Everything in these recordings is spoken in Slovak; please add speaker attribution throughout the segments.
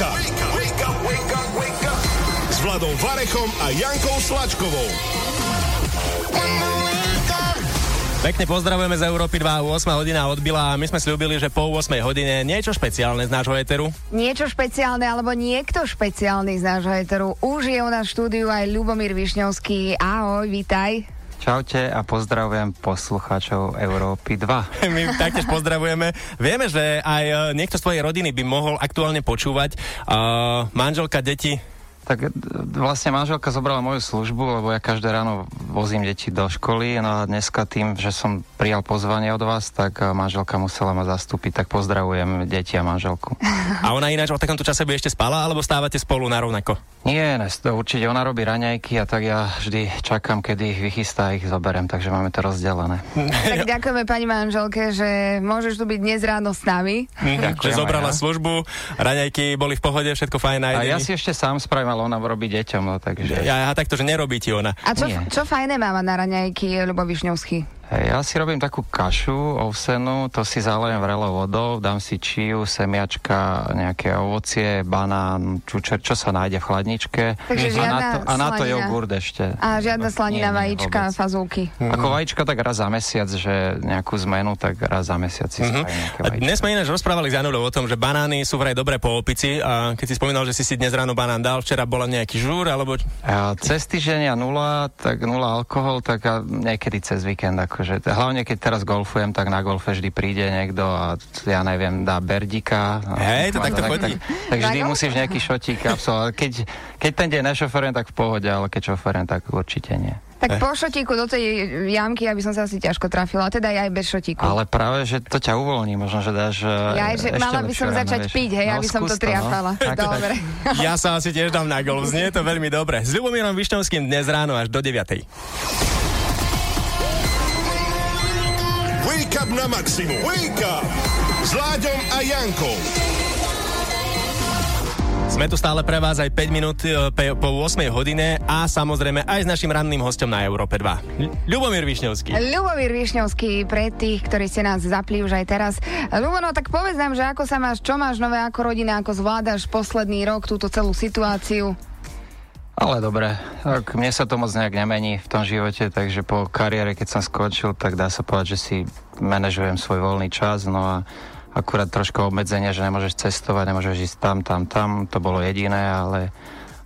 Speaker 1: Wake up! Wake up, wake up, wake up! S Vladom Varechom a Jankou Slačkovou.
Speaker 2: Pekne pozdravujeme z Európy 2, 8 hodina odbila a my sme slúbili, že po 8 hodine niečo špeciálne z nášho éteru.
Speaker 3: Niečo špeciálne, alebo niekto špeciálny z nášho éteru. Už je u nás štúdiu aj Ľubomír Višňovský. Ahoj, vítaj.
Speaker 4: Čaute a pozdravujem poslucháčov Európy 2.
Speaker 2: My taktiež pozdravujeme. Vieme, že aj e, niekto z tvojej rodiny by mohol aktuálne počúvať. Uh, manželka, deti,
Speaker 4: tak vlastne manželka zobrala moju službu, lebo ja každé ráno vozím deti do školy, no a dneska tým, že som prijal pozvanie od vás, tak manželka musela ma zastúpiť, tak pozdravujem deti a manželku.
Speaker 2: A ona ináč o takomto čase by ešte spala, alebo stávate spolu na rovnako?
Speaker 4: Nie, ne, to určite ona robí raňajky a tak ja vždy čakám, kedy ich vychystá a ich zoberiem, takže máme to rozdelené.
Speaker 3: tak ďakujeme pani manželke, že môžeš tu byť dnes ráno s nami.
Speaker 2: Ďakujem, že zobrala ja. službu, raňajky boli v pohode, všetko fajn
Speaker 4: A ja si ešte sám spravím, ale ona robí deťom, no takže...
Speaker 2: Ja, ja takto, že nerobí ti ona.
Speaker 3: A čo, čo fajné máva na raňajky, Ľubo Višňovský?
Speaker 4: Ja si robím takú kašu ovsenú, to si zalejem vrelou vodou, dám si čiu, semiačka, nejaké ovocie, banán, čučer, čo sa nájde v chladničke.
Speaker 3: Takže a,
Speaker 4: na to, a na to jogurt ešte.
Speaker 3: A žiadna slanina, nie, vajíčka, nie, fazulky.
Speaker 4: Mm-hmm. Ako vajíčka tak raz za mesiac, že nejakú zmenu, tak raz za mesiac si mm-hmm.
Speaker 2: A dnes sme ináč rozprávali s Janulou o tom, že banány sú vraj dobré po opici a keď si spomínal, že si si dnes ráno banán dal, včera bola nejaký žúr, alebo...
Speaker 4: A cez týždeň nula, tak nula alkohol, tak a niekedy cez víkend, ako akože, hlavne keď teraz golfujem, tak na golfe vždy príde niekto a ja neviem, dá berdika.
Speaker 2: Hej, to takto chodí.
Speaker 4: Tak, tak vždy musíš nejaký šotík absolvovať. Keď, keď ten deň nešoferujem, tak v pohode, ale keď šoferujem, tak určite nie.
Speaker 3: Tak po šotíku do tej jamky, aby som sa asi ťažko trafila, teda aj bez šotíku.
Speaker 4: Ale práve, že to ťa uvoľní, možno, že dáš
Speaker 3: Ja, že mala by som začať piť, hej, no, aby som to no. triafala. No. Dobre.
Speaker 2: Ja sa asi tiež dám na golf, znie to veľmi dobre. S Ľubomírom Višňovským dnes ráno až do 9.
Speaker 1: Wake up na maximum. Wake up s Láďom a Jankou.
Speaker 2: Sme tu stále pre vás aj 5 minút e, po 8 hodine a samozrejme aj s našim ranným hostom na Európe 2. Ľubomír Višňovský.
Speaker 3: Ľubomír Višňovský, pre tých, ktorí ste nás zapli už aj teraz. Ľubo, no tak povedz nám, že ako sa máš, čo máš nové ako rodina, ako zvládaš posledný rok túto celú situáciu?
Speaker 4: Ale dobre, tak mne sa to moc nejak nemení v tom živote, takže po kariére, keď som skončil, tak dá sa povedať, že si manažujem svoj voľný čas, no a akurát trošku obmedzenia, že nemôžeš cestovať, nemôžeš ísť tam, tam, tam, to bolo jediné, ale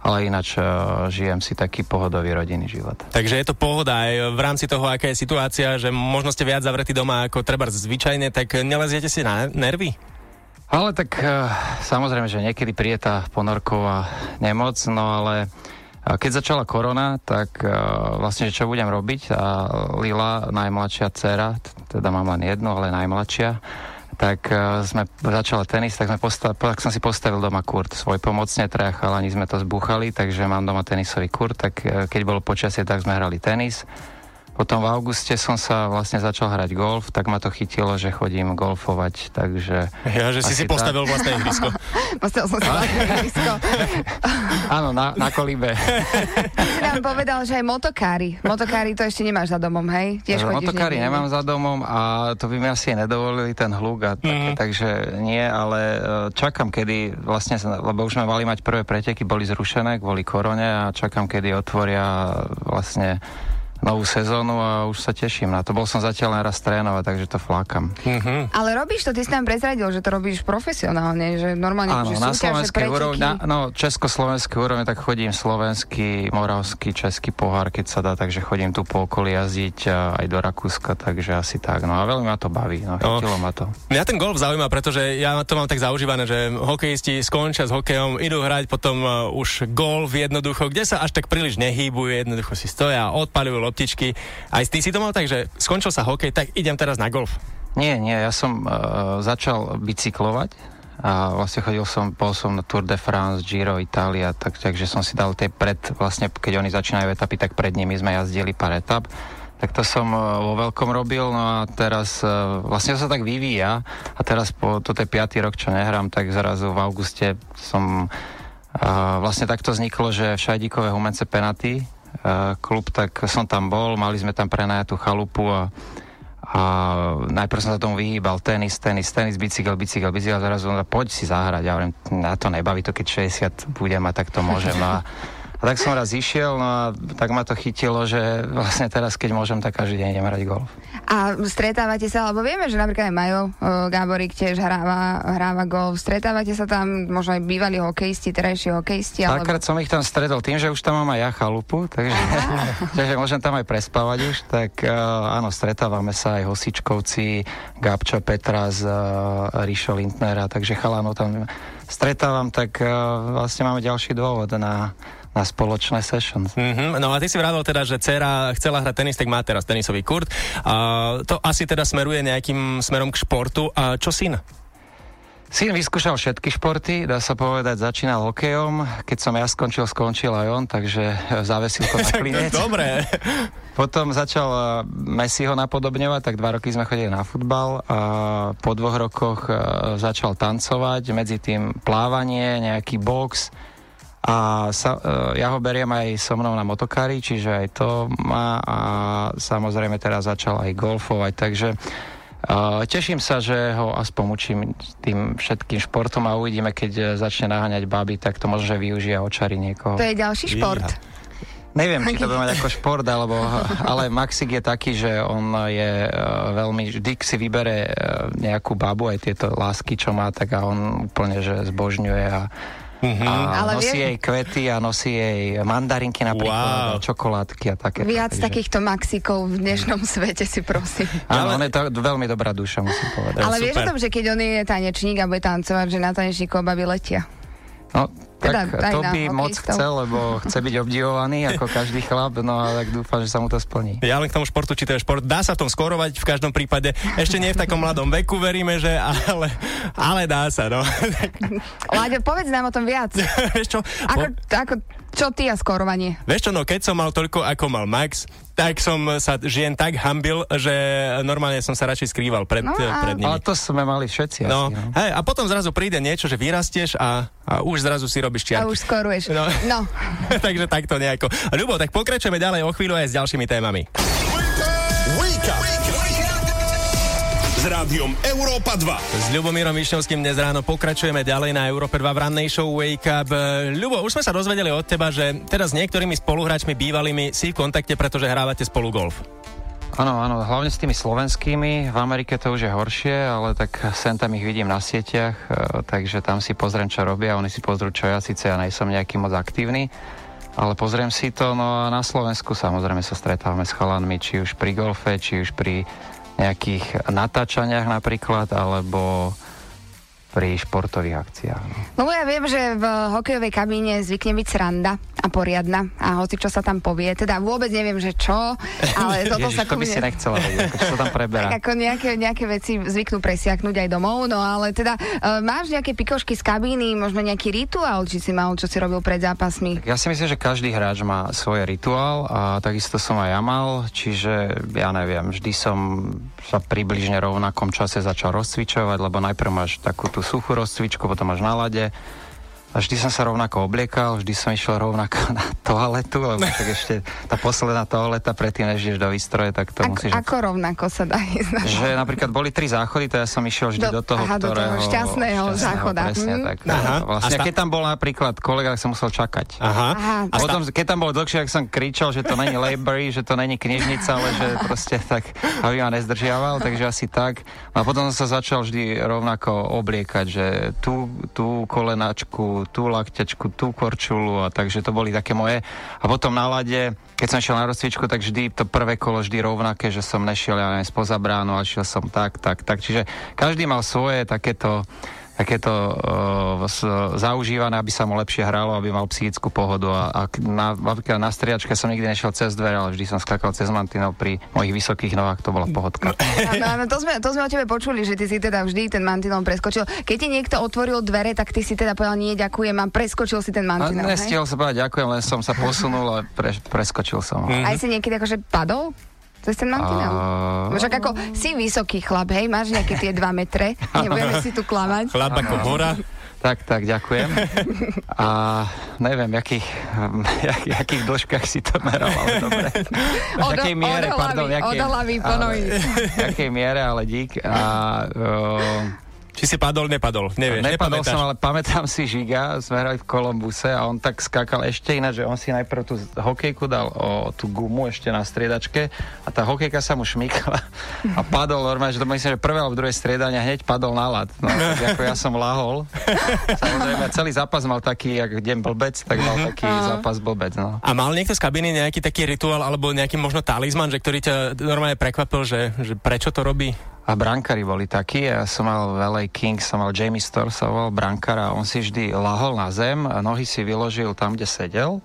Speaker 4: ale ináč uh, žijem si taký pohodový rodinný život.
Speaker 2: Takže je to pohoda aj v rámci toho, aká je situácia, že možno ste viac zavretí doma ako treba zvyčajne, tak neleziete si na nervy?
Speaker 4: Ale tak uh, samozrejme, že niekedy príde tá ponorková nemoc, no ale keď začala korona, tak uh, vlastne čo budem robiť? A Lila, najmladšia dcera, teda mám len jednu, ale najmladšia, tak uh, sme začala tenis, tak, sme postav, tak som si postavil doma kurt. Svoj pomocne, traja chalani sme to zbúchali, takže mám doma tenisový kurt, tak uh, keď bolo počasie, tak sme hrali tenis potom v auguste som sa vlastne začal hrať golf, tak ma to chytilo, že chodím golfovať, takže...
Speaker 2: Ja, že si si postavil tak. vlastné ihrisko.
Speaker 3: postavil som si vlastné ihrisko.
Speaker 4: Áno, na, na kolíbe.
Speaker 3: si nám povedal, že aj motokári. Motokári to ešte nemáš za domom, hej?
Speaker 4: Tiež motokári niekde. nemám za domom a to by mi asi nedovolili ten hluk a také, mm. takže nie, ale e, čakám, kedy vlastne, lebo už sme mali mať prvé preteky, boli zrušené kvôli korone a čakám, kedy otvoria vlastne novú sezónu a už sa teším na to. Bol som zatiaľ len raz trénovať, takže to flákam.
Speaker 3: Mm-hmm. Ale robíš to, ty si nám prezradil, že to robíš profesionálne, že normálne
Speaker 4: Áno, na slovenskej úrovni, na, no československej úrovni, tak chodím slovenský, moravský, český pohár, keď sa dá, takže chodím tu po okolí jazdiť aj do Rakúska, takže asi tak. No a veľmi ma to baví, no, no ma to.
Speaker 2: Mňa ten golf zaujíma, pretože ja to mám tak zaužívané, že hokejisti skončia s hokejom, idú hrať potom uh, už golf jednoducho, kde sa až tak príliš nehýbujú, jednoducho si stoja, odpalujú loptičky. Aj ty si to mal tak, že skončil sa hokej, tak idem teraz na golf.
Speaker 4: Nie, nie, ja som uh, začal bicyklovať a vlastne chodil som, bol som na Tour de France, Giro, Itália, tak, takže som si dal tie pred, vlastne keď oni začínajú etapy, tak pred nimi sme jazdili pár etap. Tak to som uh, vo veľkom robil, no a teraz uh, vlastne sa tak vyvíja a teraz po toto je piatý rok, čo nehrám, tak zrazu v auguste som uh, vlastne takto vzniklo, že Šajdíkové humence Penaty klub, tak som tam bol, mali sme tam prenajatú chalupu a, a a najprv som sa tomu vyhýbal, tenis, tenis, tenis, bicykel, bicykel, bicykel, zrazu poď si zahrať. Ja hovorím, na to nebaví to, keď 60 budem mať, tak to môžem. A a tak som raz išiel, no a tak ma to chytilo, že vlastne teraz, keď môžem, tak každý deň idem hrať golf.
Speaker 3: A stretávate sa, lebo vieme, že napríklad aj Majo Gáborík tiež hráva, hráva golf. Stretávate sa tam, možno aj bývalí hokejisti, terajší hokejisti?
Speaker 4: Alebo... Takrát som ich tam stretol tým, že už tam mám aj ja chalupu, takže, takže môžem tam aj prespávať už. Tak uh, áno, stretávame sa aj hosičkovci, Gabčo Petra z uh, Ríšo Lindnera, takže chalano tam stretávam, tak uh, vlastne máme ďalší dôvod na na spoločné sessions.
Speaker 2: Mm-hmm. No a ty si vravil teda, že dcera chcela hrať tenis, tak má teraz tenisový kurt. A to asi teda smeruje nejakým smerom k športu. A čo syn?
Speaker 4: Syn vyskúšal všetky športy, dá sa povedať, začínal hokejom. Keď som ja skončil, skončil aj on, takže zavesil to na klinec.
Speaker 2: Dobre.
Speaker 4: Potom začal eh, Messi ho napodobňovať, tak dva roky sme chodili na futbal a po dvoch rokoch eh, začal tancovať, medzi tým plávanie, nejaký box, a sa, e, ja ho beriem aj so mnou na motokári, čiže aj to má a samozrejme teraz začal aj golfovať, takže Uh, teším sa, že ho aspoň učím tým všetkým športom a uvidíme, keď začne naháňať baby, tak to možno, že využije očary niekoho.
Speaker 3: To je ďalší šport.
Speaker 4: Neviem, či to bude mať ako šport, alebo, ale Maxik je taký, že on je uh, veľmi, vždy si vybere uh, nejakú babu, aj tieto lásky, čo má, tak a on úplne, že zbožňuje a Mm-hmm. A Ale nosí vie... jej kvety a nosí jej mandarinky napríklad, wow. čokoládky a také.
Speaker 3: Viac takže... takýchto maxikov v dnešnom svete si prosím.
Speaker 4: Áno, on je to veľmi dobrá duša, musím povedať.
Speaker 3: Ale vieš o tom, že keď on je tanečník a bude tancovať, že na tanečníkov baby letia?
Speaker 4: No, tak teda, to by moc chcel, lebo chce byť obdivovaný ako každý chlap, no a tak dúfam, že sa mu to splní.
Speaker 2: Ja len k tomu športu, či to je šport, dá sa v tom skorovať v každom prípade. Ešte nie v takom mladom veku, veríme, že ale, ale dá sa, no.
Speaker 3: Láďo, povedz nám o tom viac.
Speaker 2: Čo?
Speaker 3: Ako, po... ako, čo ty a skorovanie?
Speaker 2: Vieš čo, no keď som mal toľko, ako mal Max, tak som sa žien tak hambil, že normálne som sa radšej skrýval pred, no a... pred nimi.
Speaker 4: Ale to sme mali všetci
Speaker 2: no.
Speaker 4: asi. No.
Speaker 2: Hej, a potom zrazu príde niečo, že vyrastieš a, a už zrazu si robíš čiarky.
Speaker 3: A už skoruješ. No. no.
Speaker 2: Takže takto nejako. Ľubo, tak pokračujeme ďalej o chvíľu aj s ďalšími témami. Wake up. Wake up
Speaker 1: s rádiom Európa 2.
Speaker 2: S Ľubomírom Višňovským dnes ráno pokračujeme ďalej na Európe 2 v rannej show Wake Up. Ľubo, už sme sa dozvedeli od teba, že teraz s niektorými spoluhráčmi bývalými si v kontakte, pretože hrávate spolu golf.
Speaker 4: Áno, áno, hlavne s tými slovenskými. V Amerike to už je horšie, ale tak sem tam ich vidím na sieťach, e, takže tam si pozriem, čo robia. Oni si pozrú, čo ja, síce ja nejsom nejaký moc aktívny, ale pozriem si to. No a na Slovensku samozrejme sa stretávame s chalanmi, či už pri golfe, či už pri nejakých natáčaniach napríklad, alebo pri športových akciách.
Speaker 3: No ja viem, že v hokejovej kabíne zvykne byť sranda a poriadna a hoci čo sa tam povie, teda vôbec neviem, že čo, ale toto
Speaker 4: Ježiš, sa to by si nechcela vedieť, čo sa tam preberá.
Speaker 3: Tak ako nejaké, nejaké veci zvyknú presiaknúť aj domov, no ale teda uh, máš nejaké pikošky z kabíny, možno nejaký rituál, či si mal, čo si robil pred zápasmi?
Speaker 4: Ja si myslím, že každý hráč má svoj rituál a takisto som aj ja mal, čiže ja neviem, vždy som sa približne rovnakom čase začal rozcvičovať, lebo najprv máš takú tú suchú rozcvičku, potom máš na lade, a vždy som sa rovnako obliekal, vždy som išiel rovnako na toaletu, lebo tak ešte tá posledná toaleta predtým, než ideš do výstroje, tak to
Speaker 3: Ak,
Speaker 4: musíš...
Speaker 3: Ako rovnako sa dá ísť?
Speaker 4: Že napríklad boli tri záchody, to ja som išiel vždy do, do toho,
Speaker 3: aha,
Speaker 4: ktorého...
Speaker 3: Do toho šťastného, šťastného záchoda.
Speaker 4: Presne, mm. tak. Aha. Vlastne, sta- keď tam bol napríklad kolega, tak som musel čakať.
Speaker 2: Aha.
Speaker 3: aha.
Speaker 4: A potom, keď tam bol dlhšie, tak som kričal, že to není library, že to není knižnica, ale že proste tak, aby ma nezdržiaval, takže asi tak. A potom som sa začal vždy rovnako obliekať, že tú, tú kolenačku, tú trošku tú korčulu a takže to boli také moje. A potom na lade, keď som šiel na rozcvičku, tak vždy to prvé kolo vždy rovnaké, že som nešiel ja spoza bránu, ale šiel som tak, tak, tak. Čiže každý mal svoje takéto takéto uh, zaužívané, aby sa mu lepšie hralo, aby mal psychickú pohodu. A, a na, na striačke som nikdy nešiel cez dvere, ale vždy som skakal cez mantinov pri mojich vysokých nohách, to bola pohodka.
Speaker 3: No, no, to, sme, to sme o tebe počuli, že ty si teda vždy ten mantinov preskočil. Keď ti niekto otvoril dvere, tak ty si teda povedal, nie, ďakujem, a preskočil si ten mantinov.
Speaker 4: Nestihol sa povedať ďakujem, len som sa posunul a pre, preskočil som.
Speaker 3: Aj si niekedy akože padol? To je ten mantinel. Uh... Však ako si vysoký chlap, hej, máš nejaké tie 2 metre, nebudeme si tu klamať.
Speaker 2: Chlap ako hora.
Speaker 4: Tak, tak, ďakujem. A neviem, jakých, jak, jakých dĺžkach si to meral, ale dobre.
Speaker 3: Od, jakej miere, od hlavy, pardon, jakej, od hlavy po nohy.
Speaker 4: Jakej miere, ale dík. A, uh,
Speaker 2: či si padol, nepadol, nevieš,
Speaker 4: Nepadol som, ale pamätám si Žiga, sme hrali v Kolumbuse a on tak skákal ešte ináč, že on si najprv tú hokejku dal o tú gumu ešte na striedačke a tá hokejka sa mu šmykla a padol normálne, že to myslím, že prvé alebo druhé striedania hneď padol na lad. No, ako ja som lahol. Samozrejme, celý zápas mal taký, jak deň blbec, tak mal mhm. taký zápas blbec. No.
Speaker 2: A mal niekto z kabiny nejaký taký rituál alebo nejaký možno talizman, že ktorý ťa normálne prekvapil, že, že prečo to robí?
Speaker 4: A brankári boli takí, ja som mal LA King, som mal Jamie Storr, sa volal brankár a on si vždy lahol na zem, nohy si vyložil tam, kde sedel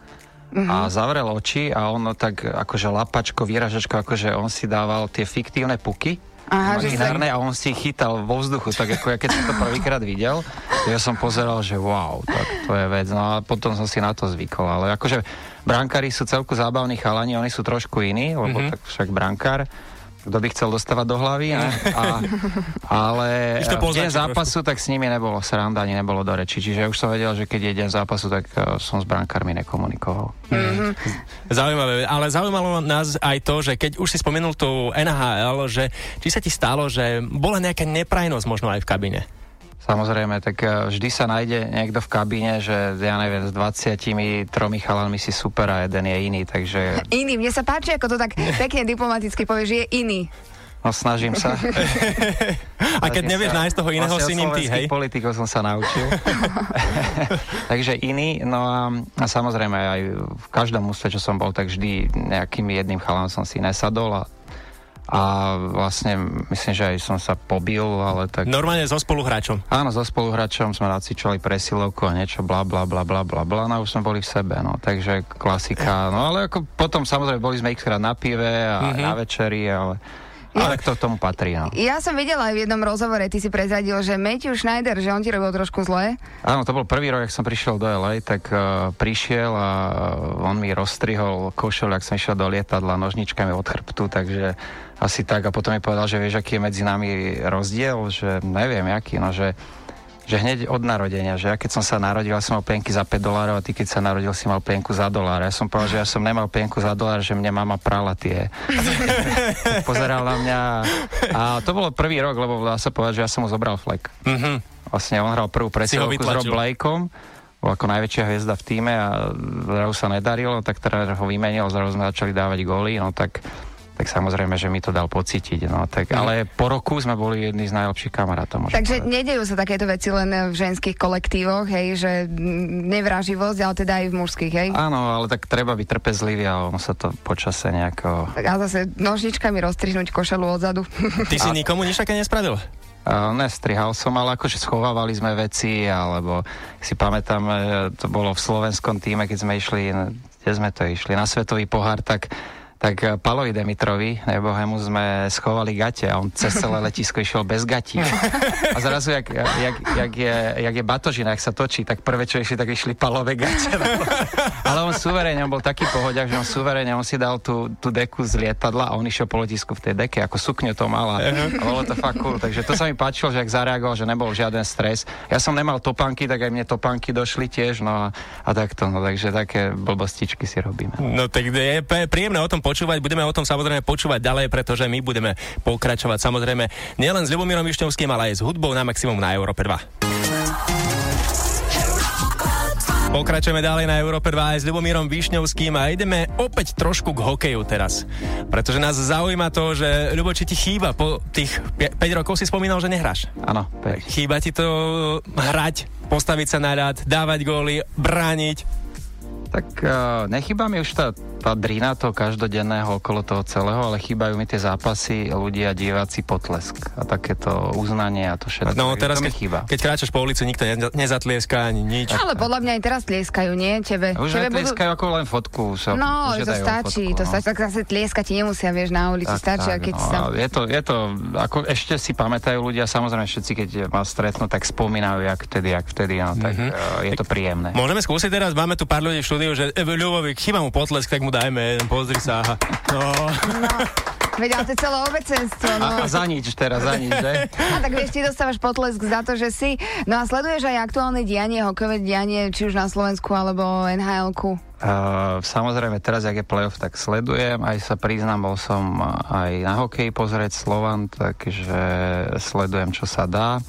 Speaker 4: mm-hmm. a zavrel oči a on tak akože lapačko, výražačko, akože on si dával tie fiktívne puky, Aha, že sa... a on si chytal vo vzduchu, tak ako ja keď som to prvýkrát videl, ja som pozeral, že wow, tak to je vec. No a potom som si na to zvykol, ale akože brankári sú celku zábavní chalani, oni sú trošku iní, lebo mm-hmm. tak však brankár kto by chcel dostávať do hlavy. Ne? A, ale deň zápasu, tak s nimi nebolo sranda, ani nebolo do reči. Čiže už som vedel, že keď je deň zápasu, tak uh, som s brankármi nekomunikoval.
Speaker 2: Mm-hmm. Zaujímavé, ale zaujímalo nás aj to, že keď už si spomenul tú NHL, že či sa ti stalo, že bola nejaká neprajnosť možno aj v kabine?
Speaker 4: Samozrejme, tak e, vždy sa nájde niekto v kabíne, že ja neviem, s 23 chalanmi si super a jeden je iný, takže...
Speaker 3: Iný, mne sa páči, ako to tak pekne diplomaticky povieš, že je iný.
Speaker 4: No snažím sa.
Speaker 2: a keď nevieš nájsť toho iného, vlastne si ním ty, hej?
Speaker 4: politikov som sa naučil. Takže iný, no a, a samozrejme aj v každom ústve, čo som bol, tak vždy nejakým jedným chalom som si nesadol a a vlastne myslím, že aj som sa pobil, ale tak...
Speaker 2: Normálne so spoluhráčom.
Speaker 4: Áno, so spoluhráčom sme nacvičovali presilovku a niečo bla bla bla bla bla bla, no už sme boli v sebe, no, takže klasika, no ale ako potom samozrejme boli sme x na pive a mm-hmm. na večeri, ale ale kto k tomu patrí, no.
Speaker 3: Ja som videla aj v jednom rozhovore, ty si prezradil, že Matthew Schneider, že on ti robil trošku zle.
Speaker 4: Áno, to bol prvý rok, ak som prišiel do LA, tak uh, prišiel a on mi rozstrihol košel, ak som išiel do lietadla nožničkami od chrbtu, takže asi tak. A potom mi povedal, že vieš, aký je medzi nami rozdiel, že neviem, aký, no, že že hneď od narodenia, že ja keď som sa narodil, ja som mal penky za 5 dolárov a ty keď sa narodil, si mal penku za dolár. Ja som povedal, že ja som nemal penku za dolár, že mne mama prala tie. Pozeral na mňa a to bolo prvý rok, lebo dá sa povedať, že ja som mu zobral flek. Mm-hmm. Vlastne on hral prvú presilovku s Rob Blakeom bol ako najväčšia hviezda v týme a zrazu sa nedarilo, tak teda ho vymenil, zrazu sme začali dávať góly, no tak tak samozrejme, že mi to dal pocítiť. No, tak, mm. Ale po roku sme boli jedni z najlepších kamarátov.
Speaker 3: Takže povedať. nedejú sa takéto veci len v ženských kolektívoch, hej, že nevraživosť, ale teda aj v mužských, hej?
Speaker 4: Áno, ale tak treba byť trpezlivý a ono sa to počase nejako...
Speaker 3: Tak a zase nožničkami roztrihnúť košelu odzadu.
Speaker 2: Ty si a... nikomu nič také nespravil?
Speaker 4: Uh, nestrihal som, ale akože schovávali sme veci, alebo si pamätám, to bolo v slovenskom týme, keď sme išli, kde sme to išli, na Svetový pohár, tak tak eh, Palovi Demitrovi, nebohemu, sme schovali gate a on cez celé letisko išiel bez gatí. A zrazu, jak, jak, jak, je, jak je batožina, jak sa točí, tak prvé, čo išli, tak išli Palové gate. Ale on suverene, on bol taký pohodiak, že on suverene, on si dal tú, tú deku z lietadla a on išiel po letisku v tej deke, ako sukňu to mala. A bolo to fakt cool. Takže to sa mi páčilo, že ak zareagoval, že nebol žiaden stres. Ja som nemal topánky, tak aj mne topánky došli tiež, no a, a takto. No, takže také blbostičky si robíme.
Speaker 2: No tak je príjemné o tom počúvať, budeme o tom samozrejme počúvať ďalej, pretože my budeme pokračovať samozrejme nielen s Ľubomírom Višňovským, ale aj s hudbou na maximum na Európe 2. Pokračujeme ďalej na Európe 2 aj s Ľubomírom Višňovským a ideme opäť trošku k hokeju teraz. Pretože nás zaujíma to, že Ľubo, či ti chýba po tých 5 rokov si spomínal, že nehráš.
Speaker 4: Áno,
Speaker 2: 5. Chýba ti to hrať, postaviť sa na rád, dávať góly, brániť?
Speaker 4: Tak uh, nechýba mi už tá tá drina toho každodenného okolo toho celého, ale chýbajú mi tie zápasy, ľudia, diváci, potlesk a takéto uznanie a to všetko.
Speaker 2: No teraz, keď, chýba. keď kráčaš po ulici, nikto ne, nezatlieska ani nič.
Speaker 3: Ale podľa mňa aj teraz tlieskajú, nie? Tebe.
Speaker 4: Už
Speaker 3: Tebe
Speaker 4: tlieskajú budú... ako len fotku. Sa
Speaker 3: no, to stačí, fotku, to no. stačí. Tak zase tlieska ti nemusia, vieš, na ulici. Tak, stačí, tak, keď no,
Speaker 4: sa... Je to, je to, ako ešte si pamätajú ľudia, samozrejme všetci, keď ma stretnú, tak spomínajú, jak vtedy, jak vtedy, no, tak mm-hmm. je to príjemné.
Speaker 2: Môžeme skúsiť teraz, máme tu pár ľudí v štúdiu, že Ľubovi, chýba mu potlesk, tak mu dajme jeden, pozri sa. No.
Speaker 3: no. Veď ale to je celé obecenstvo. No.
Speaker 4: A, za nič teraz, za nič, že?
Speaker 3: A tak vieš, ty dostávaš potlesk za to, že si. No a sleduješ aj aktuálne dianie, hokejové dianie, či už na Slovensku alebo NHL-ku.
Speaker 4: Uh, samozrejme, teraz, jak je playoff, tak sledujem. Aj sa priznám, bol som aj na hokej pozrieť Slovan, takže sledujem, čo sa dá.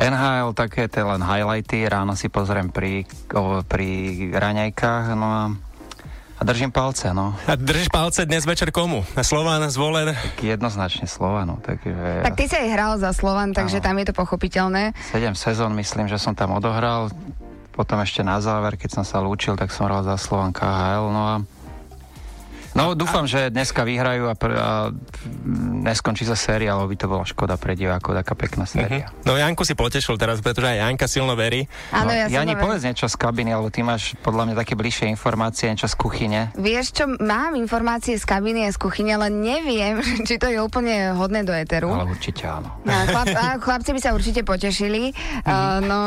Speaker 4: NHL, také tie len highlighty, ráno si pozriem pri, pri raňajkách, no a a držím palce, no.
Speaker 2: A držíš palce dnes večer komu? Na Slovan, zvolen?
Speaker 4: Tak jednoznačne Slovanu. Takže...
Speaker 3: Tak ty si aj hral za Slovan, takže ano. tam je to pochopiteľné.
Speaker 4: 7 sezón myslím, že som tam odohral. Potom ešte na záver, keď som sa lúčil, tak som hral za Slovan KHL. No a No dúfam, že dneska vyhrajú a, pr- a neskončí sa séria, lebo by to bola škoda pre divákov, taká pekná séria.
Speaker 2: Mm-hmm. No Janku si potešil teraz, pretože aj Janka silno verí.
Speaker 3: Áno,
Speaker 4: no,
Speaker 3: ja
Speaker 4: Jani, povedz niečo z kabiny, alebo ty máš podľa mňa také bližšie informácie, niečo z kuchyne.
Speaker 3: Vieš čo, mám informácie z kabiny a z kuchyne, ale neviem, či to je úplne hodné do eteru.
Speaker 4: Ale určite áno.
Speaker 3: No, chlap, a chlapci by sa určite potešili. Mm-hmm. Uh, no,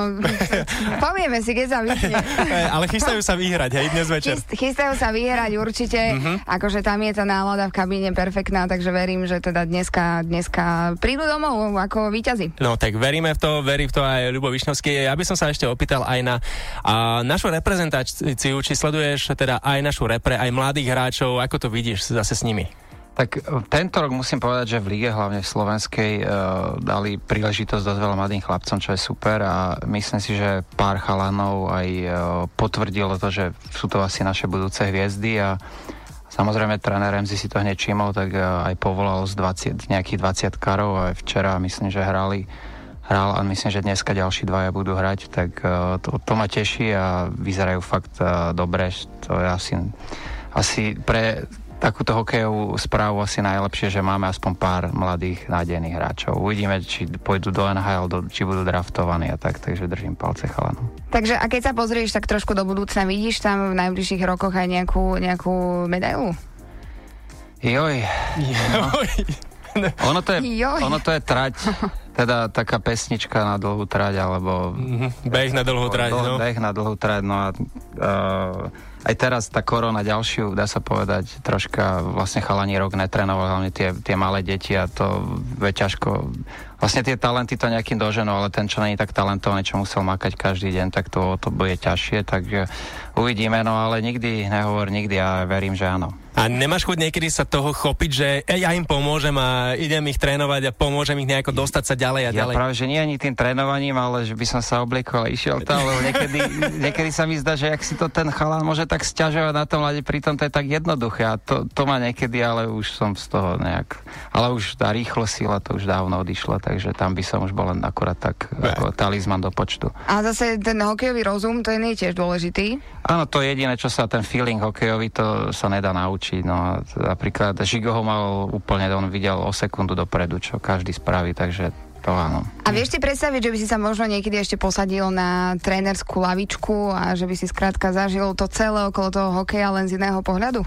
Speaker 3: povieme si, keď sa vyhne.
Speaker 2: ale chystajú sa vyhrať, hej, dnes večer.
Speaker 3: Chyst, chystajú sa vyhrať určite. Mm-hmm akože tam je tá nálada v kabíne perfektná, takže verím, že teda dneska, dneska prídu domov ako víťazi.
Speaker 2: No tak veríme v to, verí v to aj Ľubo Višňovský. Ja by som sa ešte opýtal aj na a, našu reprezentáciu, či sleduješ teda aj našu repre, aj mladých hráčov, ako to vidíš zase s nimi?
Speaker 4: Tak e, tento rok musím povedať, že v lige, hlavne v slovenskej, uh, dali príležitosť dosť veľa mladým chlapcom, čo je super a myslím si, že pár chalanov aj uh, potvrdilo to, že sú to asi naše budúce hviezdy a Samozrejme, tréner Remzi si to hneď čímol, tak e, aj povolal z 20, nejakých 20 karov a včera myslím, že hrali hral a myslím, že dneska ďalší dvaja budú hrať, tak e, to, to ma teší a vyzerajú fakt e, dobre. To je asi, asi pre takúto hokejovú správu asi najlepšie, že máme aspoň pár mladých nádejných hráčov. Uvidíme, či pôjdu do NHL, do, či budú draftovaní a tak, takže držím palce chalanom.
Speaker 3: Takže a keď sa pozrieš tak trošku do budúcna, vidíš tam v najbližších rokoch aj nejakú, nejakú medailu?
Speaker 4: Joj. Joj. No. Ono to je, Joj. ono to je trať, teda taká pesnička na dlhú trať, alebo...
Speaker 2: Mm-hmm. Beh na dlhú trať, no.
Speaker 4: Beh na dlhú trať, no a... Uh, aj teraz tá korona ďalšiu, dá sa povedať, troška vlastne chalani rok netrenoval, hlavne tie, tie malé deti a to je ťažko. Vlastne tie talenty to nejakým doženú, ale ten, čo není tak talentovaný, čo musel makať každý deň, tak to, to bude ťažšie, takže uvidíme, no ale nikdy nehovor nikdy a verím, že áno.
Speaker 2: A nemáš chuť niekedy sa toho chopiť, že ja im pomôžem a idem ich trénovať a pomôžem ich nejako dostať sa ďalej a
Speaker 4: ja
Speaker 2: ďalej?
Speaker 4: práve, že nie ani tým trénovaním, ale že by som sa obliekol a išiel tam, lebo niekedy, niekedy sa mi zdá, že ak si to ten chalán môže tak sťažovať na tom lade, pritom to je tak jednoduché a to, to má niekedy, ale už som z toho nejak, ale už tá rýchlo sila to už dávno odišla, takže tam by som už bol len akurát tak ne. ako talizman do počtu.
Speaker 3: A zase ten hokejový rozum, to je nie tiež dôležitý?
Speaker 4: Áno, to je jediné, čo sa ten feeling hokejový, to sa nedá naučiť naučiť. No napríklad Žigo ho mal úplne, on videl o sekundu dopredu, čo každý spraví, takže to áno.
Speaker 3: A vieš si predstaviť, že by si sa možno niekedy ešte posadil na trénerskú lavičku a že by si skrátka zažil to celé okolo toho hokeja len z iného pohľadu?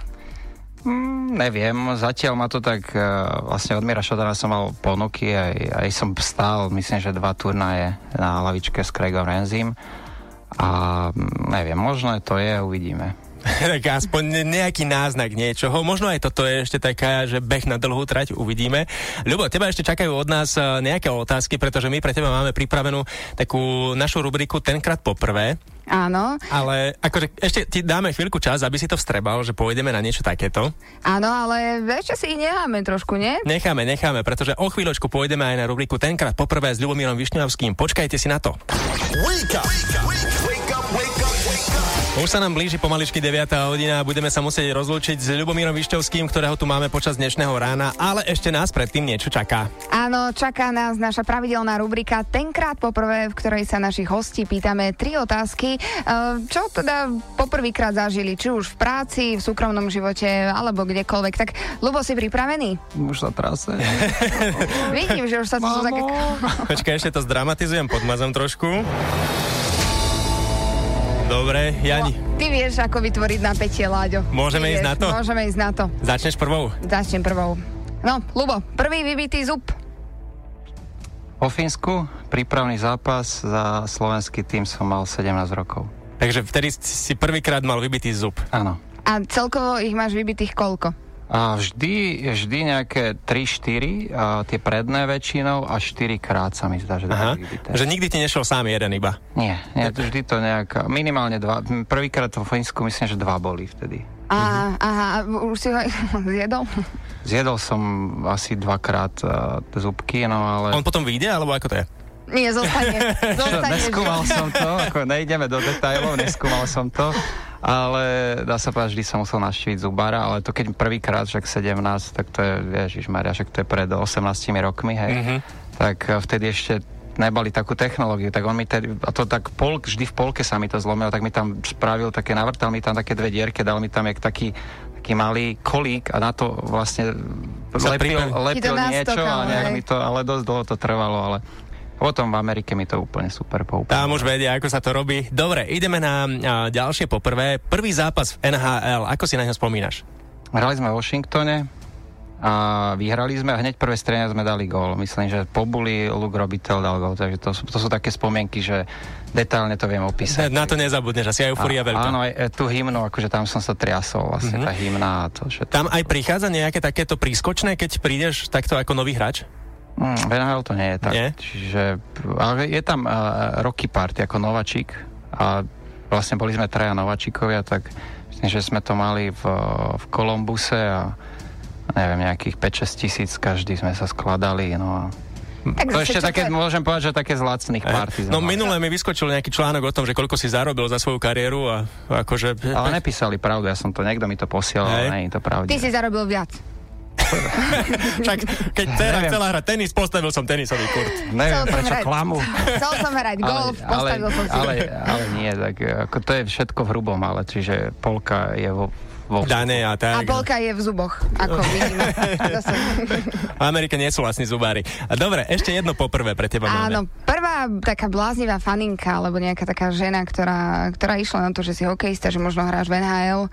Speaker 4: Mm, neviem, zatiaľ ma to tak, uh, vlastne od Mira Šodana som mal ponuky, aj, aj som stál, myslím, že dva turnaje na lavičke s Craigom Renzim a mm, neviem, možno to je, uvidíme.
Speaker 2: tak aspoň nejaký náznak niečoho. Možno aj toto je ešte taká, že beh na dlhú trať, uvidíme. Ľubo, teba ešte čakajú od nás e, nejaké otázky, pretože my pre teba máme pripravenú takú našu rubriku Tenkrát poprvé.
Speaker 3: Áno.
Speaker 2: Ale akože ešte ti dáme chvíľku čas, aby si to vstrebal, že pôjdeme na niečo takéto.
Speaker 3: Áno, ale ešte si ich necháme trošku, nie?
Speaker 2: Necháme, necháme, pretože o chvíľočku pôjdeme aj na rubriku Tenkrát poprvé s Ľubomírom Višňovským. Počkajte si na to. Wake up, wake up, wake up, wake up. Už sa nám blíži pomaličky 9. hodina a budeme sa musieť rozlúčiť s Ľubomírom Višťovským, ktorého tu máme počas dnešného rána, ale ešte nás predtým niečo čaká.
Speaker 3: Áno, čaká nás naša pravidelná rubrika Tenkrát poprvé, v ktorej sa našich hostí pýtame tri otázky. Ehm, čo teda poprvýkrát zažili, či už v práci, v súkromnom živote alebo kdekoľvek. Tak, Lubo, si pripravený?
Speaker 4: Už sa trase.
Speaker 3: Vidím, že už sa to tak...
Speaker 2: Počkaj, ešte to zdramatizujem, podmazom trošku. Dobre, Jani.
Speaker 3: No, ty vieš, ako vytvoriť napätie, Láďo.
Speaker 2: Môžeme
Speaker 3: ty
Speaker 2: ísť
Speaker 3: vieš,
Speaker 2: na to?
Speaker 3: Môžeme ísť na to.
Speaker 2: Začneš prvou?
Speaker 3: Začnem prvou. No, Lubo, prvý vybitý zub.
Speaker 4: O Fínsku prípravný zápas za slovenský tým som mal 17 rokov.
Speaker 2: Takže vtedy si prvýkrát mal vybitý zub.
Speaker 4: Áno.
Speaker 3: A celkovo ich máš vybitých koľko?
Speaker 4: A vždy, vždy nejaké 3-4, a tie predné väčšinou a 4 krát sa mi zdá, že
Speaker 2: Aha. Že nikdy ti nešiel sám jeden iba.
Speaker 4: Nie, nie, to vždy to nejak, minimálne dva, prvýkrát vo Fínsku myslím, že dva boli vtedy.
Speaker 3: Aha, aha, už si ho zjedol?
Speaker 4: Zjedol som asi dvakrát uh, zubky, no ale...
Speaker 2: On potom vyjde, alebo ako to je?
Speaker 3: Nie, zostane. zostane
Speaker 4: Neskúmal som to, ako nejdeme do detajlov, neskúmal som to, ale dá sa povedať, vždy som musel naštíviť zubára, ale to keď prvýkrát, však 17, tak to je, vieš, Maria, však to je pred 18 rokmi, hej,
Speaker 2: Mhm.
Speaker 4: tak eh, vtedy ešte nebali takú technológiu, tak on mi tedy, a to tak pol, vždy v polke sa mi to zlomilo, tak mi tam spravil také, navrtal mi tam také dve dierky, dal mi tam jak taký, taký malý kolík a na to vlastne lepil, lepil niečo a nejak mi to, ale dosť dlho to trvalo, ale potom v Amerike mi to úplne super poupalo.
Speaker 2: Tam už vedia, ako sa to robí. Dobre, ideme na ďalšie poprvé. Prvý zápas v NHL, ako si na ňo spomínaš?
Speaker 4: Hrali sme v Washingtone a vyhrali sme a hneď prvé strenia sme dali gól. Myslím, že Pobuli, Luke Robitel dal gól, takže to, sú- to sú také spomienky, že detálne to viem opísať.
Speaker 2: Na to nezabudneš, asi euforia veľká.
Speaker 4: Áno, aj e, tú hymnu, akože tam som sa triasol, vlastne
Speaker 2: Mhm.
Speaker 4: tá hymna a to všetko.
Speaker 2: Tam aj prichádza nejaké takéto prískočné, keď prídeš takto ako nový hrač?
Speaker 4: Mm, v NHL to nie je tak.
Speaker 2: Nie?
Speaker 4: Čiže, ale je tam uh, Rocky Party ako nováčik a vlastne boli sme traja nováčikovia, tak myslím, že sme to mali v, v Kolumbuse a neviem, nejakých 5-6 tisíc každý sme sa skladali, no a
Speaker 3: Tak
Speaker 4: to ešte také,
Speaker 3: to-
Speaker 4: môžem povedať, že také z lacných party. sme
Speaker 2: No minule mi vyskočil nejaký článok o tom, že koľko si zarobil za svoju kariéru a akože...
Speaker 4: Ale nepísali pravdu, ja som to, niekto mi to posielal, ale nie je to pravda.
Speaker 3: Ty si zarobil viac.
Speaker 2: Však keď
Speaker 4: Neviem.
Speaker 2: chcela hrať tenis, postavil som tenisový kurt.
Speaker 4: Neviem,
Speaker 3: Chcel
Speaker 4: prečo
Speaker 3: hrať.
Speaker 4: klamu.
Speaker 3: Chcel som hrať golf, postavil som si.
Speaker 4: ale, ale nie, tak ako to je všetko v hrubom, ale čiže polka je vo, vo
Speaker 2: Dané a
Speaker 3: A
Speaker 2: tak.
Speaker 3: polka je v zuboch, ako vidíme.
Speaker 2: V Amerike nie sú vlastní zubári. A Dobre, ešte jedno poprvé pre teba máme.
Speaker 3: Áno, prvá taká bláznivá faninka, alebo nejaká taká žena, ktorá, ktorá išla na to, že si hokejista, že možno hráš v NHL.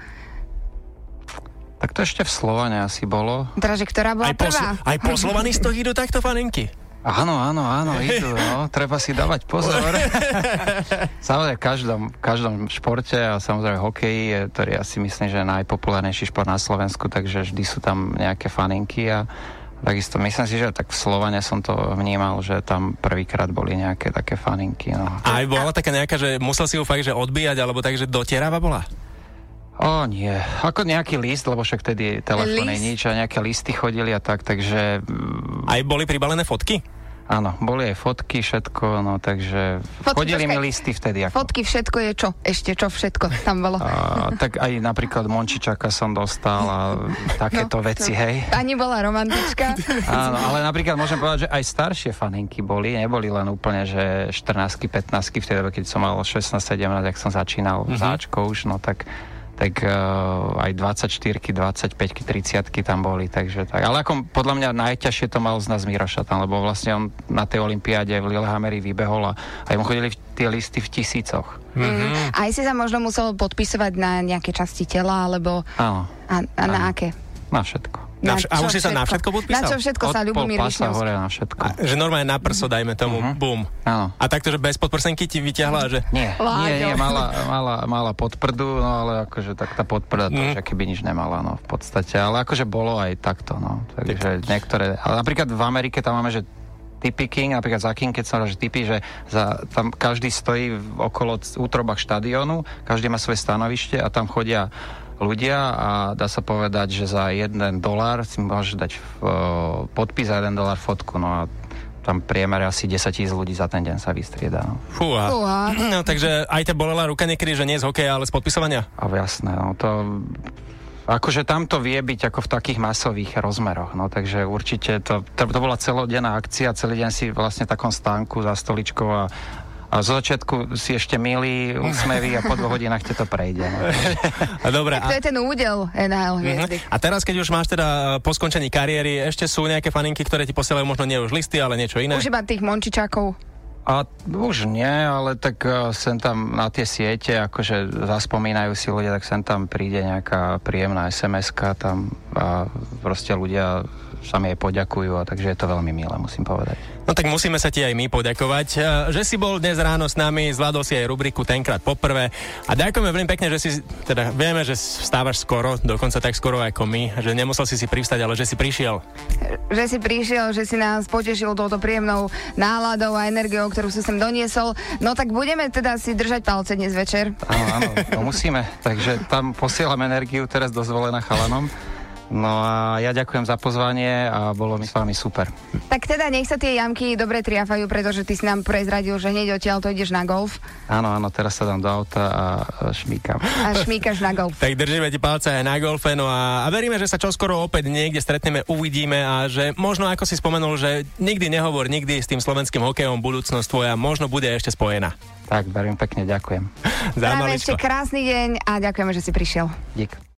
Speaker 4: Tak to ešte v Slovane asi bolo.
Speaker 3: Teda, že ktorá bola
Speaker 2: Aj po,
Speaker 3: prvá.
Speaker 2: aj po Slovanistoch idú takto faninky.
Speaker 4: Áno, áno, áno, idú, no, treba si dávať pozor. samozrejme, v každom, v každom športe a samozrejme hokeji, je, ktorý ja si myslím, že je najpopulárnejší šport na Slovensku, takže vždy sú tam nejaké faninky a takisto myslím si, že tak v Slovane som to vnímal, že tam prvýkrát boli nejaké také faninky. No.
Speaker 2: A aj bola taká nejaká, že musel si ju fakt, že odbíjať, alebo tak, že dotierava bola?
Speaker 4: O nie, ako nejaký list, lebo však tedy telefóny nič a nejaké listy chodili a tak, takže mm,
Speaker 2: Aj boli pribalené fotky?
Speaker 4: áno, boli aj fotky, všetko, no takže
Speaker 3: Fotky,
Speaker 4: chodili mi listy vtedy. Ako.
Speaker 3: Fotky, všetko je čo? Ešte čo všetko tam bolo?
Speaker 4: A, tak aj napríklad Mončičaka som dostal a takéto
Speaker 3: No,
Speaker 4: veci,
Speaker 3: no.
Speaker 4: hej.
Speaker 3: Pani bola romantička.
Speaker 4: Áno, ale napríklad môžem povedať, že aj staršie faninky boli, neboli len úplne, že 14 15 vtedy, keď som mal 16, 17, jak som začínal mm-hmm. záčko už, no tak tak uh, aj 24 25 30 tam boli, takže tak. Ale ako podľa mňa najťažšie to mal z nás Miroša tam, lebo vlastne on na tej olympiáde v Lillehammeri vybehol a aj mu chodili v, tie listy v tisícoch.
Speaker 3: Mm. Aj si sa možno musel podpisovať na nejaké časti tela, alebo
Speaker 4: Áno,
Speaker 3: a, a na aké?
Speaker 4: na všetko.
Speaker 2: Na vš- a už si sa na všetko podpísal?
Speaker 3: Na čo všetko sa
Speaker 4: Od
Speaker 3: Ľubomír
Speaker 4: pol pasa
Speaker 3: Višňovský?
Speaker 4: hore na všetko.
Speaker 2: A, že normálne na prso, dajme tomu,
Speaker 4: Mhm.
Speaker 2: bum.
Speaker 4: Áno.
Speaker 2: A takto, že bez podprsenky ti vyťahla, že...
Speaker 4: Nie,
Speaker 3: Láďo.
Speaker 4: nie, nie, mala, mala, mala podprdu, no ale akože tak tá podprda to,
Speaker 2: Mm.
Speaker 4: keby nič nemala, no v podstate, ale akože bolo aj takto, no, takže niektoré, ale napríklad v Amerike tam máme, že typy king, napríklad za king, keď som hovoril, že typy, že za, tam každý stojí v- okolo útrobách štadiónu, každý má svoje stanovište a tam chodia ľudia a dá sa povedať, že za jeden dolár si môžeš dať uh, podpis a jeden dolár fotku, no a tam priemere asi 10 tisíc ľudí za ten deň sa vystrieda. No.
Speaker 2: Fúha.
Speaker 3: Fúha.
Speaker 2: No, takže aj ťa bolela ruka niekedy, že nie z hokeja, ale z podpisovania?
Speaker 4: A jasné, no to... Akože tam to vie byť ako v takých masových rozmeroch, no takže určite to, to, to bola celodenná akcia, celý deň si vlastne v takom stánku za stoličkou a, a zo začiatku si ešte milí, úsmevy a po dvoch hodinách ti to prejde.
Speaker 2: A dobre,
Speaker 3: To
Speaker 2: a,
Speaker 3: je ten údel NHL hviezdy.
Speaker 2: Mhm. a teraz, keď už máš teda po skončení kariéry, ešte sú nejaké faninky, ktoré ti posielajú možno nie už listy, ale niečo iné?
Speaker 3: Už iba tých mončičákov.
Speaker 4: A už nie, ale tak uh, sem tam na tie siete, akože zaspomínajú si ľudia, tak sem tam príde nejaká príjemná sms tam a proste ľudia sa mi jej poďakujú, a takže je to veľmi milé, musím povedať.
Speaker 2: No tak musíme sa ti aj my poďakovať, eh, že si bol dnes ráno s nami, zvládol si aj rubriku tenkrát poprvé a ďakujeme veľmi pekne, že si, teda vieme, že vstávaš skoro, dokonca tak skoro ako my, že nemusel si si privstať, ale že si prišiel.
Speaker 3: Že si prišiel, že si nás potešil touto príjemnou náladou a energiou, ktorú si sem doniesol. No tak budeme teda si držať palce dnes večer.
Speaker 4: Áno, áno, to musíme. Takže tam posielam energiu teraz dozvolená chalanom. No a ja ďakujem za pozvanie a bolo mi s vami super.
Speaker 3: Tak teda nech sa tie jamky dobre triafajú, pretože ty si nám prezradil, že hneď odtiaľ to ideš na golf.
Speaker 4: Áno, áno, teraz sa dám do auta a šmíkam.
Speaker 3: A šmíkaš na golf.
Speaker 2: tak držíme ti palce aj na golfe, no a, a veríme, že sa čoskoro opäť niekde stretneme, uvidíme a že možno, ako si spomenul, že nikdy nehovor nikdy s tým slovenským hokejom budúcnosť tvoja možno bude ešte spojená.
Speaker 4: Tak, verím pekne, ďakujem.
Speaker 3: Práve ešte krásny deň a ďakujeme, že si prišiel.
Speaker 4: Dík.